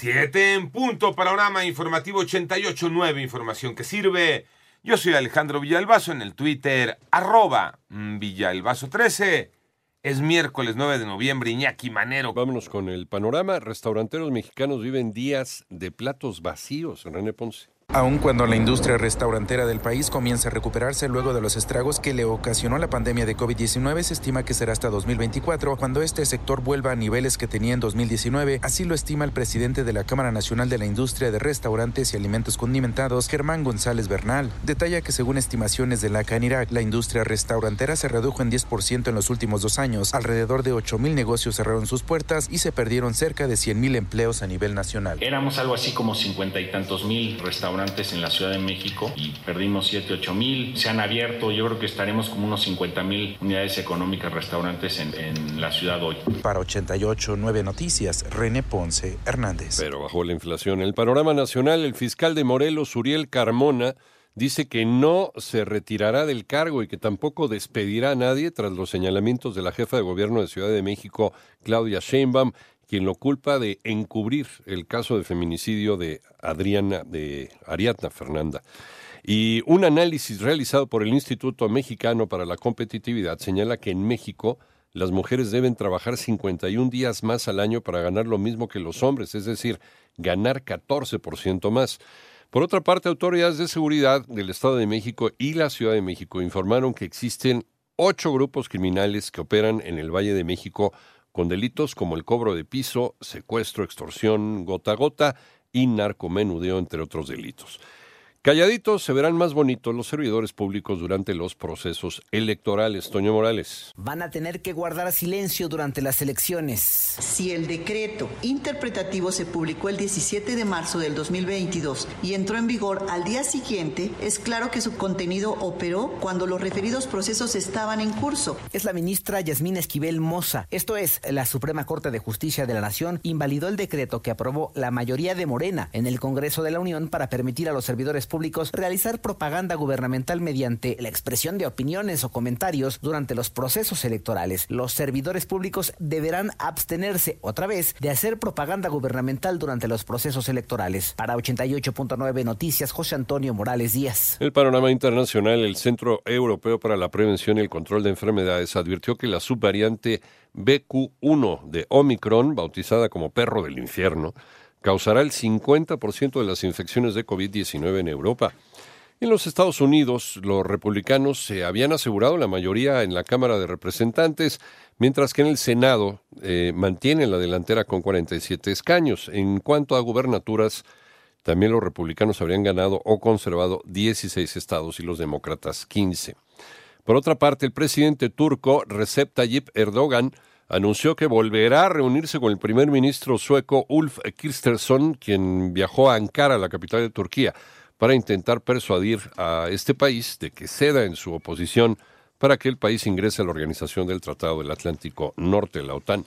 Siete en punto, panorama informativo 88.9, información que sirve. Yo soy Alejandro Villalbazo en el Twitter, arroba Villalbazo13. Es miércoles 9 de noviembre, Iñaki Manero. Vámonos con el panorama. Restauranteros mexicanos viven días de platos vacíos, René Ponce. Aun cuando la industria restaurantera del país comienza a recuperarse luego de los estragos que le ocasionó la pandemia de COVID-19, se estima que será hasta 2024 cuando este sector vuelva a niveles que tenía en 2019. Así lo estima el presidente de la Cámara Nacional de la Industria de Restaurantes y Alimentos Condimentados, Germán González Bernal. Detalla que según estimaciones de la CANIRAC, la industria restaurantera se redujo en 10% en los últimos dos años. Alrededor de 8.000 negocios cerraron sus puertas y se perdieron cerca de 100.000 empleos a nivel nacional. Éramos algo así como 50 y tantos mil restaurantes en la Ciudad de México y perdimos 7, 8 mil. Se han abierto, yo creo que estaremos como unos 50 mil unidades económicas, restaurantes en, en la ciudad hoy. Para 88, 9 Noticias, René Ponce Hernández. Pero bajo la inflación. En el panorama nacional, el fiscal de Morelos, Uriel Carmona, dice que no se retirará del cargo y que tampoco despedirá a nadie tras los señalamientos de la jefa de gobierno de Ciudad de México, Claudia Sheinbaum, quien lo culpa de encubrir el caso de feminicidio de Adriana, de Ariadna Fernanda. Y un análisis realizado por el Instituto Mexicano para la Competitividad señala que en México las mujeres deben trabajar 51 días más al año para ganar lo mismo que los hombres, es decir, ganar 14% más. Por otra parte, autoridades de seguridad del Estado de México y la Ciudad de México informaron que existen ocho grupos criminales que operan en el Valle de México con delitos como el cobro de piso, secuestro, extorsión, gota a gota y narcomenudeo, entre otros delitos. Calladitos se verán más bonitos los servidores públicos durante los procesos electorales. Toño Morales. Van a tener que guardar silencio durante las elecciones. Si el decreto interpretativo se publicó el 17 de marzo del 2022 y entró en vigor al día siguiente, es claro que su contenido operó cuando los referidos procesos estaban en curso. Es la ministra Yasmín Esquivel Moza. Esto es, la Suprema Corte de Justicia de la Nación invalidó el decreto que aprobó la mayoría de Morena en el Congreso de la Unión para permitir a los servidores públicos realizar propaganda gubernamental mediante la expresión de opiniones o comentarios durante los procesos electorales. Los servidores públicos deberán abstenerse otra vez de hacer propaganda gubernamental durante los procesos electorales. Para 88.9 Noticias, José Antonio Morales Díaz. El panorama internacional, el Centro Europeo para la Prevención y el Control de Enfermedades advirtió que la subvariante BQ1 de Omicron, bautizada como perro del infierno, causará el 50% de las infecciones de COVID-19 en Europa. En los Estados Unidos, los republicanos se habían asegurado la mayoría en la Cámara de Representantes, mientras que en el Senado eh, mantienen la delantera con 47 escaños. En cuanto a gubernaturas, también los republicanos habrían ganado o conservado 16 estados y los demócratas 15. Por otra parte, el presidente turco Recep Tayyip Erdogan anunció que volverá a reunirse con el primer ministro sueco Ulf Kristersson, quien viajó a Ankara, la capital de Turquía, para intentar persuadir a este país de que ceda en su oposición para que el país ingrese a la Organización del Tratado del Atlántico Norte, la OTAN.